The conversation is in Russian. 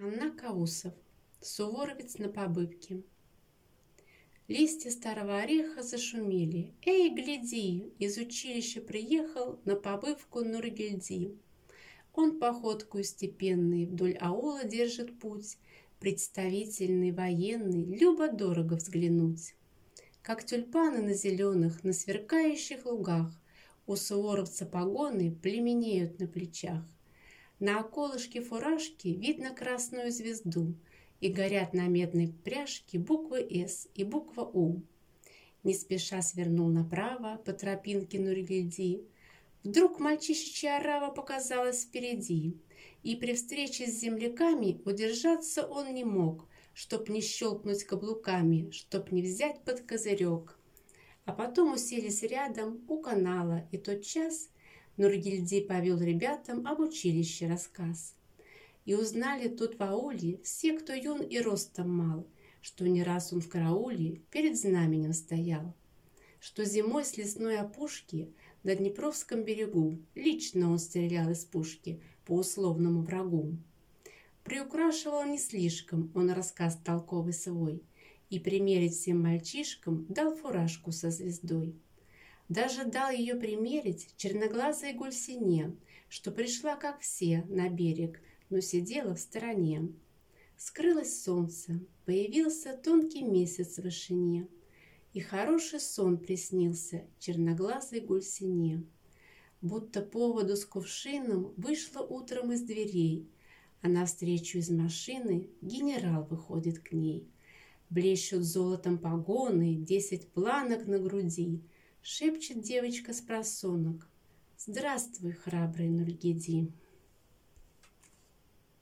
Анна Каусов. Суворовец на побывке. Листья старого ореха зашумели. «Эй, гляди!» Из училища приехал на побывку Нургельди. Он походку степенный вдоль аула держит путь, Представительный, военный, любо-дорого взглянуть. Как тюльпаны на зеленых, на сверкающих лугах, У суворовца погоны племенеют на плечах. На околышке фуражки видно красную звезду, И горят на медной пряжке буквы «С» и буква «У». Не спеша свернул направо по тропинке Нургельди. Вдруг мальчишечья орава показалась впереди, И при встрече с земляками удержаться он не мог, Чтоб не щелкнуть каблуками, чтоб не взять под козырек. А потом уселись рядом у канала, и тот час Нургильди повел ребятам об училище рассказ. И узнали тут в ауле все, кто юн и ростом мал, Что не раз он в карауле перед знаменем стоял, Что зимой с лесной опушки на Днепровском берегу Лично он стрелял из пушки по условному врагу. Приукрашивал не слишком он рассказ толковый свой И примерить всем мальчишкам дал фуражку со звездой. Даже дал ее примерить черноглазой гульсине, Что пришла, как все, на берег, но сидела в стороне. Скрылось солнце, появился тонкий месяц в вышине, И хороший сон приснился черноглазой гульсине. Будто поводу с кувшином вышла утром из дверей, А навстречу из машины генерал выходит к ней. Блещут золотом погоны, десять планок на груди — Шепчет девочка с просонок. Здравствуй, храбрый Нульгиди.